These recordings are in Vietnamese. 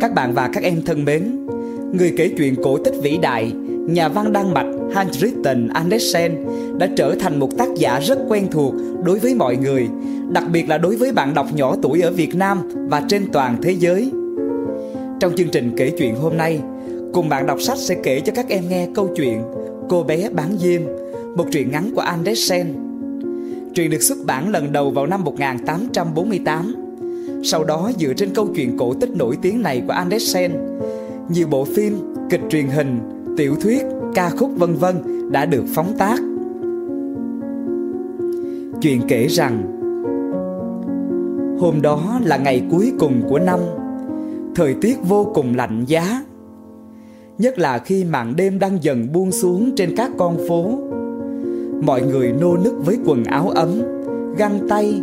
Các bạn và các em thân mến, người kể chuyện cổ tích vĩ đại, nhà văn Đan Mạch Hans Christian Andersen đã trở thành một tác giả rất quen thuộc đối với mọi người, đặc biệt là đối với bạn đọc nhỏ tuổi ở Việt Nam và trên toàn thế giới. Trong chương trình kể chuyện hôm nay, cùng bạn đọc sách sẽ kể cho các em nghe câu chuyện Cô bé bán diêm, một truyện ngắn của Andersen. Truyện được xuất bản lần đầu vào năm 1848 sau đó dựa trên câu chuyện cổ tích nổi tiếng này của Andersen, nhiều bộ phim, kịch truyền hình, tiểu thuyết, ca khúc vân vân đã được phóng tác. Chuyện kể rằng Hôm đó là ngày cuối cùng của năm Thời tiết vô cùng lạnh giá Nhất là khi màn đêm đang dần buông xuống trên các con phố Mọi người nô nức với quần áo ấm Găng tay,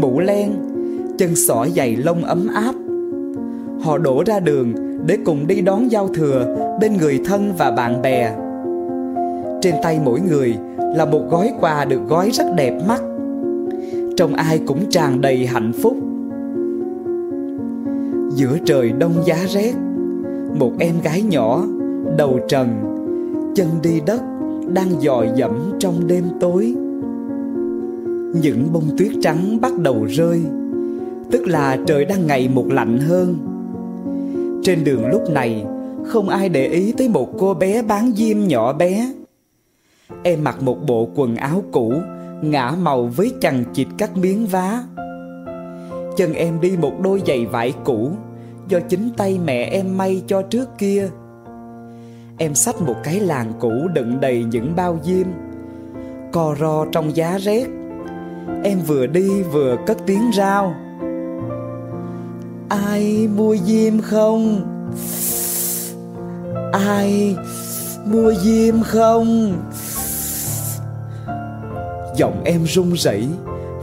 mũ len chân xỏ dày lông ấm áp. Họ đổ ra đường để cùng đi đón giao thừa bên người thân và bạn bè. Trên tay mỗi người là một gói quà được gói rất đẹp mắt. Trông ai cũng tràn đầy hạnh phúc. Giữa trời đông giá rét, một em gái nhỏ, đầu trần, chân đi đất đang dòi dẫm trong đêm tối. Những bông tuyết trắng bắt đầu rơi tức là trời đang ngày một lạnh hơn. Trên đường lúc này, không ai để ý tới một cô bé bán diêm nhỏ bé. Em mặc một bộ quần áo cũ, ngã màu với chằng chịt các miếng vá. Chân em đi một đôi giày vải cũ, do chính tay mẹ em may cho trước kia. Em xách một cái làng cũ đựng đầy những bao diêm, co ro trong giá rét. Em vừa đi vừa cất tiếng rao ai mua diêm không? Ai mua diêm không? Giọng em run rẩy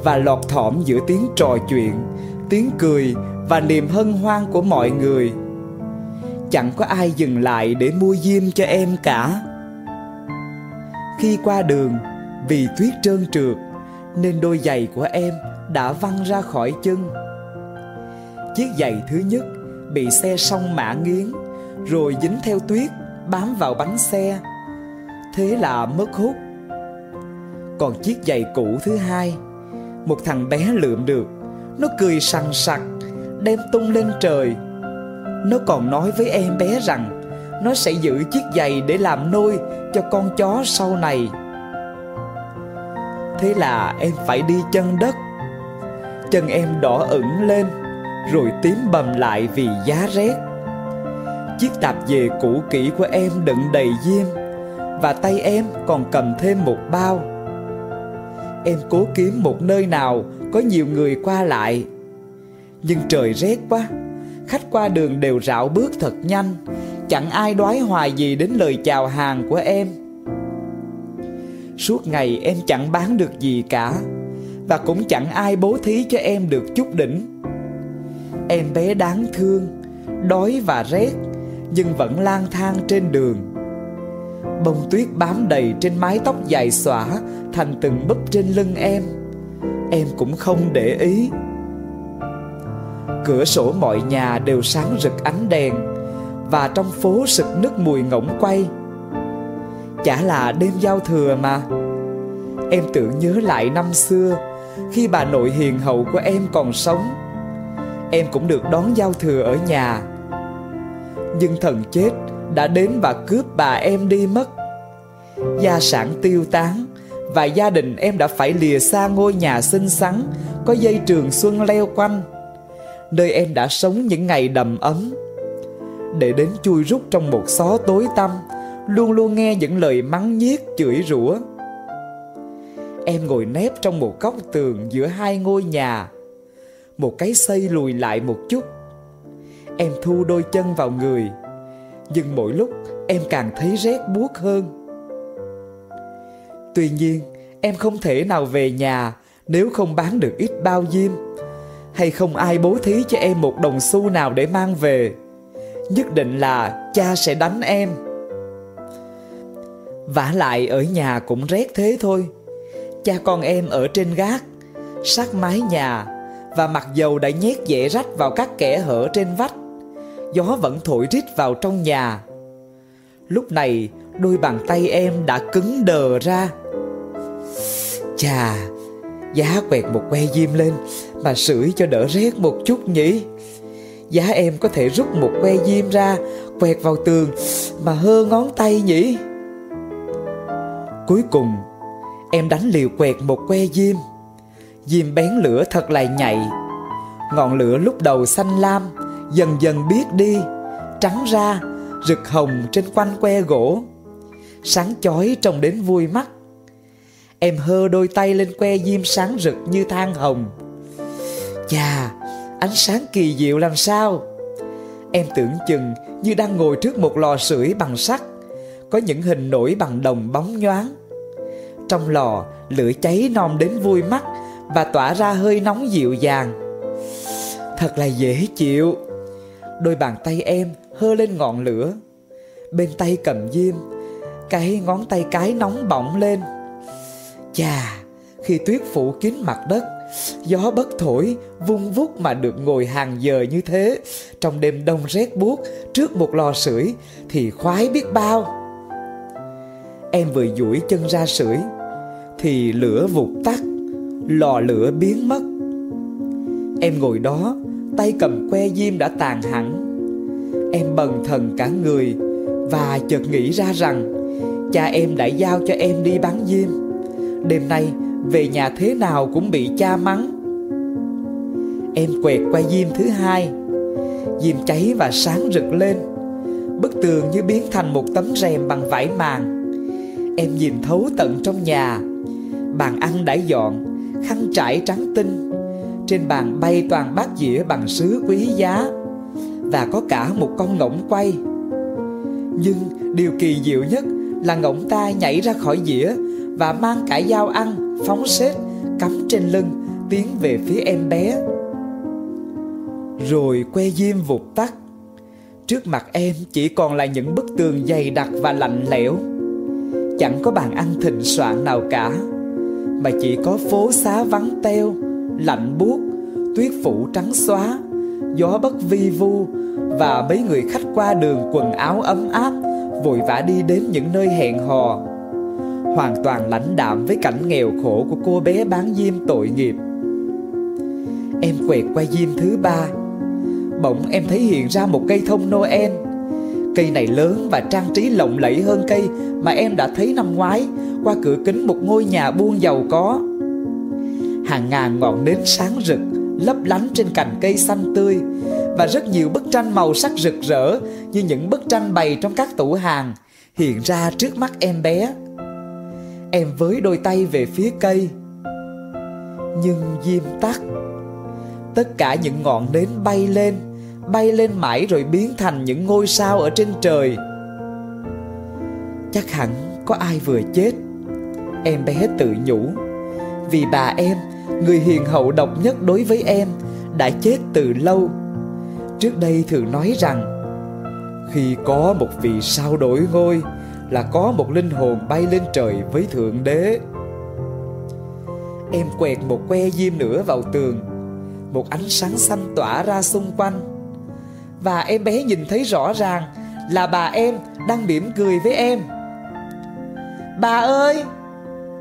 và lọt thỏm giữa tiếng trò chuyện, tiếng cười và niềm hân hoan của mọi người. Chẳng có ai dừng lại để mua diêm cho em cả. Khi qua đường, vì tuyết trơn trượt, nên đôi giày của em đã văng ra khỏi chân. Chiếc giày thứ nhất bị xe song mã nghiến, Rồi dính theo tuyết, bám vào bánh xe. Thế là mất hút. Còn chiếc giày cũ thứ hai, Một thằng bé lượm được. Nó cười sằng sặc, Đem tung lên trời. Nó còn nói với em bé rằng, Nó sẽ giữ chiếc giày để làm nôi Cho con chó sau này. Thế là em phải đi chân đất. Chân em đỏ ửng lên rồi tím bầm lại vì giá rét. Chiếc tạp dề cũ kỹ của em đựng đầy diêm và tay em còn cầm thêm một bao. Em cố kiếm một nơi nào có nhiều người qua lại. Nhưng trời rét quá, khách qua đường đều rảo bước thật nhanh, chẳng ai đoái hoài gì đến lời chào hàng của em. Suốt ngày em chẳng bán được gì cả và cũng chẳng ai bố thí cho em được chút đỉnh Em bé đáng thương, Đói và rét, Nhưng vẫn lang thang trên đường. Bông tuyết bám đầy trên mái tóc dài xõa, Thành từng búp trên lưng em. Em cũng không để ý. Cửa sổ mọi nhà đều sáng rực ánh đèn, Và trong phố sực nức mùi ngỗng quay. Chả là đêm giao thừa mà. Em tưởng nhớ lại năm xưa, Khi bà nội hiền hậu của em còn sống em cũng được đón giao thừa ở nhà. Nhưng thần chết đã đến và cướp bà em đi mất. Gia sản tiêu tán và gia đình em đã phải lìa xa ngôi nhà xinh xắn có dây trường xuân leo quanh, nơi em đã sống những ngày đầm ấm. Để đến chui rút trong một xó tối tăm, luôn luôn nghe những lời mắng nhiếc chửi rủa. Em ngồi nép trong một góc tường giữa hai ngôi nhà một cái xây lùi lại một chút. Em thu đôi chân vào người, nhưng mỗi lúc em càng thấy rét buốt hơn. Tuy nhiên, em không thể nào về nhà nếu không bán được ít bao diêm, hay không ai bố thí cho em một đồng xu nào để mang về. Nhất định là cha sẽ đánh em. Vả lại ở nhà cũng rét thế thôi. Cha con em ở trên gác, sát mái nhà và mặc dầu đã nhét dẻ rách vào các kẽ hở trên vách, Gió vẫn thổi rít vào trong nhà. Lúc này, đôi bàn tay em đã cứng đờ ra. Chà, Giá quẹt một que diêm lên Mà sưởi cho đỡ rét một chút nhỉ? Giá em có thể rút một que diêm ra, Quẹt vào tường Mà hơ ngón tay nhỉ? Cuối cùng, Em đánh liều quẹt một que diêm. Diêm bén lửa thật là nhạy. Ngọn lửa lúc đầu xanh lam, Dần dần biết đi. Trắng ra, Rực hồng trên quanh que gỗ. Sáng chói trông đến vui mắt. Em hơ đôi tay lên que diêm sáng rực như than hồng. Chà, Ánh sáng kỳ diệu làm sao? Em tưởng chừng như đang ngồi trước một lò sưởi bằng sắt, Có những hình nổi bằng đồng bóng nhoáng. Trong lò, lửa cháy non đến vui mắt và tỏa ra hơi nóng dịu dàng. Thật là dễ chịu. Đôi bàn tay em hơ lên ngọn lửa. Bên tay cầm diêm, Cái ngón tay cái nóng bỏng lên. Chà, Khi tuyết phủ kín mặt đất, Gió bất thổi Vung vút mà được ngồi hàng giờ như thế. Trong đêm đông rét buốt, Trước một lò sưởi Thì khoái biết bao. Em vừa duỗi chân ra sưởi Thì lửa vụt tắt. Lò lửa biến mất. Em ngồi đó, Tay cầm que diêm đã tàn hẳn. Em bần thần cả người Và chợt nghĩ ra rằng Cha em đã giao cho em đi bán diêm. Đêm nay, về nhà thế nào cũng bị cha mắng. Em quẹt qua diêm thứ hai. Diêm cháy và sáng rực lên. Bức tường như biến thành một tấm rèm bằng vải màng. Em nhìn thấu tận trong nhà. Bàn ăn đã dọn. Khăn trải trắng tinh. Trên bàn bay toàn bát dĩa bằng sứ quý giá Và có cả một con ngỗng quay. Nhưng điều kỳ diệu nhất là ngỗng ta nhảy ra khỏi dĩa và mang cả dao ăn, phóng xếp, cắm trên lưng, tiến về phía em bé. Rồi que diêm vụt tắt. Trước mặt em chỉ còn là những bức tường dày đặc và lạnh lẽo. Chẳng có bàn ăn thịnh soạn nào cả mà chỉ có phố xá vắng teo lạnh buốt tuyết phủ trắng xóa gió bất vi vu và mấy người khách qua đường quần áo ấm áp vội vã đi đến những nơi hẹn hò hoàn toàn lãnh đạm với cảnh nghèo khổ của cô bé bán diêm tội nghiệp. Em quẹt qua diêm thứ ba, bỗng em thấy hiện ra một cây thông Noel. Cây này lớn và trang trí lộng lẫy hơn cây mà em đã thấy năm ngoái qua cửa kính một ngôi nhà buôn giàu có. Hàng ngàn ngọn nến sáng rực, lấp lánh trên cành cây xanh tươi và rất nhiều bức tranh màu sắc rực rỡ như những bức tranh bày trong các tủ hàng hiện ra trước mắt em bé. Em với đôi tay về phía cây Nhưng diêm tắt, Tất cả những ngọn nến bay lên Bay lên mãi rồi biến thành những ngôi sao ở trên trời Chắc hẳn có ai vừa chết Em bé tự nhủ Vì bà em Người hiền hậu độc nhất đối với em Đã chết từ lâu Trước đây thường nói rằng Khi có một vị sao đổi ngôi là có một linh hồn bay lên trời với Thượng Đế. Em quẹt một que diêm nữa vào tường, một ánh sáng xanh tỏa ra xung quanh. Và em bé nhìn thấy rõ ràng là bà em đang mỉm cười với em. Bà ơi!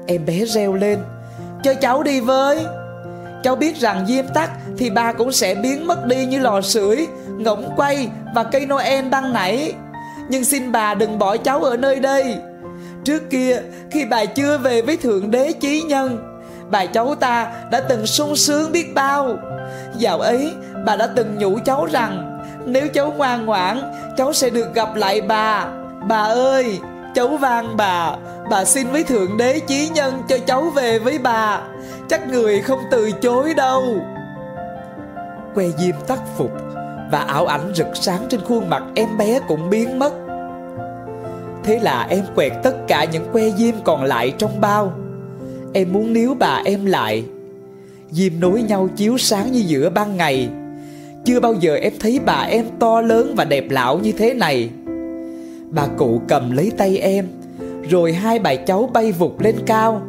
Em bé reo lên, cho cháu đi với. Cháu biết rằng diêm tắt thì bà cũng sẽ biến mất đi như lò sưởi, ngỗng quay và cây Noel đang nảy. Nhưng xin bà đừng bỏ cháu ở nơi đây Trước kia khi bà chưa về với Thượng Đế Chí Nhân Bà cháu ta đã từng sung sướng biết bao Dạo ấy bà đã từng nhủ cháu rằng nếu cháu ngoan ngoãn, cháu sẽ được gặp lại bà. Bà ơi, cháu van bà. Bà xin với Thượng Đế Chí Nhân cho cháu về với bà. Chắc người không từ chối đâu. Que diêm tắt phục và ảo ảnh rực sáng trên khuôn mặt em bé cũng biến mất. Thế là em quẹt tất cả những que diêm còn lại trong bao. Em muốn níu bà em lại. Diêm nối nhau chiếu sáng như giữa ban ngày. Chưa bao giờ em thấy bà em to lớn và đẹp lão như thế này. Bà cụ cầm lấy tay em Rồi hai bà cháu bay vụt lên cao.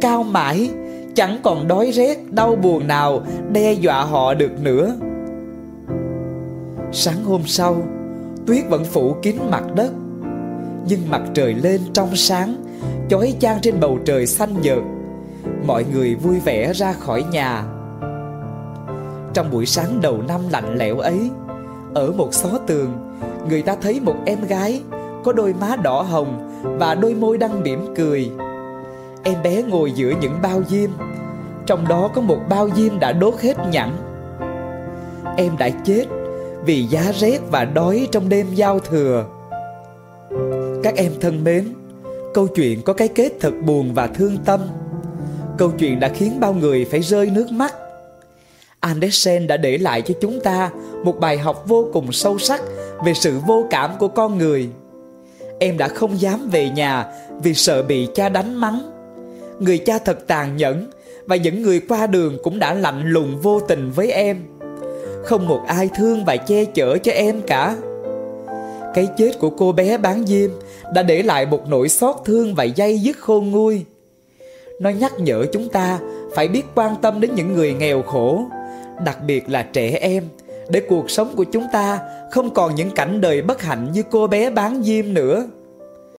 Cao mãi Chẳng còn đói rét, đau buồn nào Đe dọa họ được nữa. Sáng hôm sau Tuyết vẫn phủ kín mặt đất. Nhưng mặt trời lên trong sáng Chói chang trên bầu trời xanh nhợt. Mọi người vui vẻ ra khỏi nhà. Trong buổi sáng đầu năm lạnh lẽo ấy Ở một xó tường Người ta thấy một em gái Có đôi má đỏ hồng Và đôi môi đang mỉm cười Em bé ngồi giữa những bao diêm Trong đó có một bao diêm đã đốt hết nhẵn Em đã chết vì giá rét và đói trong đêm giao thừa. Các em thân mến, câu chuyện có cái kết thật buồn và thương tâm. Câu chuyện đã khiến bao người phải rơi nước mắt. Andersen đã để lại cho chúng ta một bài học vô cùng sâu sắc về sự vô cảm của con người. Em đã không dám về nhà vì sợ bị cha đánh mắng. Người cha thật tàn nhẫn và những người qua đường cũng đã lạnh lùng vô tình với em không một ai thương và che chở cho em cả cái chết của cô bé bán diêm đã để lại một nỗi xót thương và dây dứt khôn nguôi nó nhắc nhở chúng ta phải biết quan tâm đến những người nghèo khổ đặc biệt là trẻ em, để cuộc sống của chúng ta không còn những cảnh đời bất hạnh như cô bé bán diêm nữa.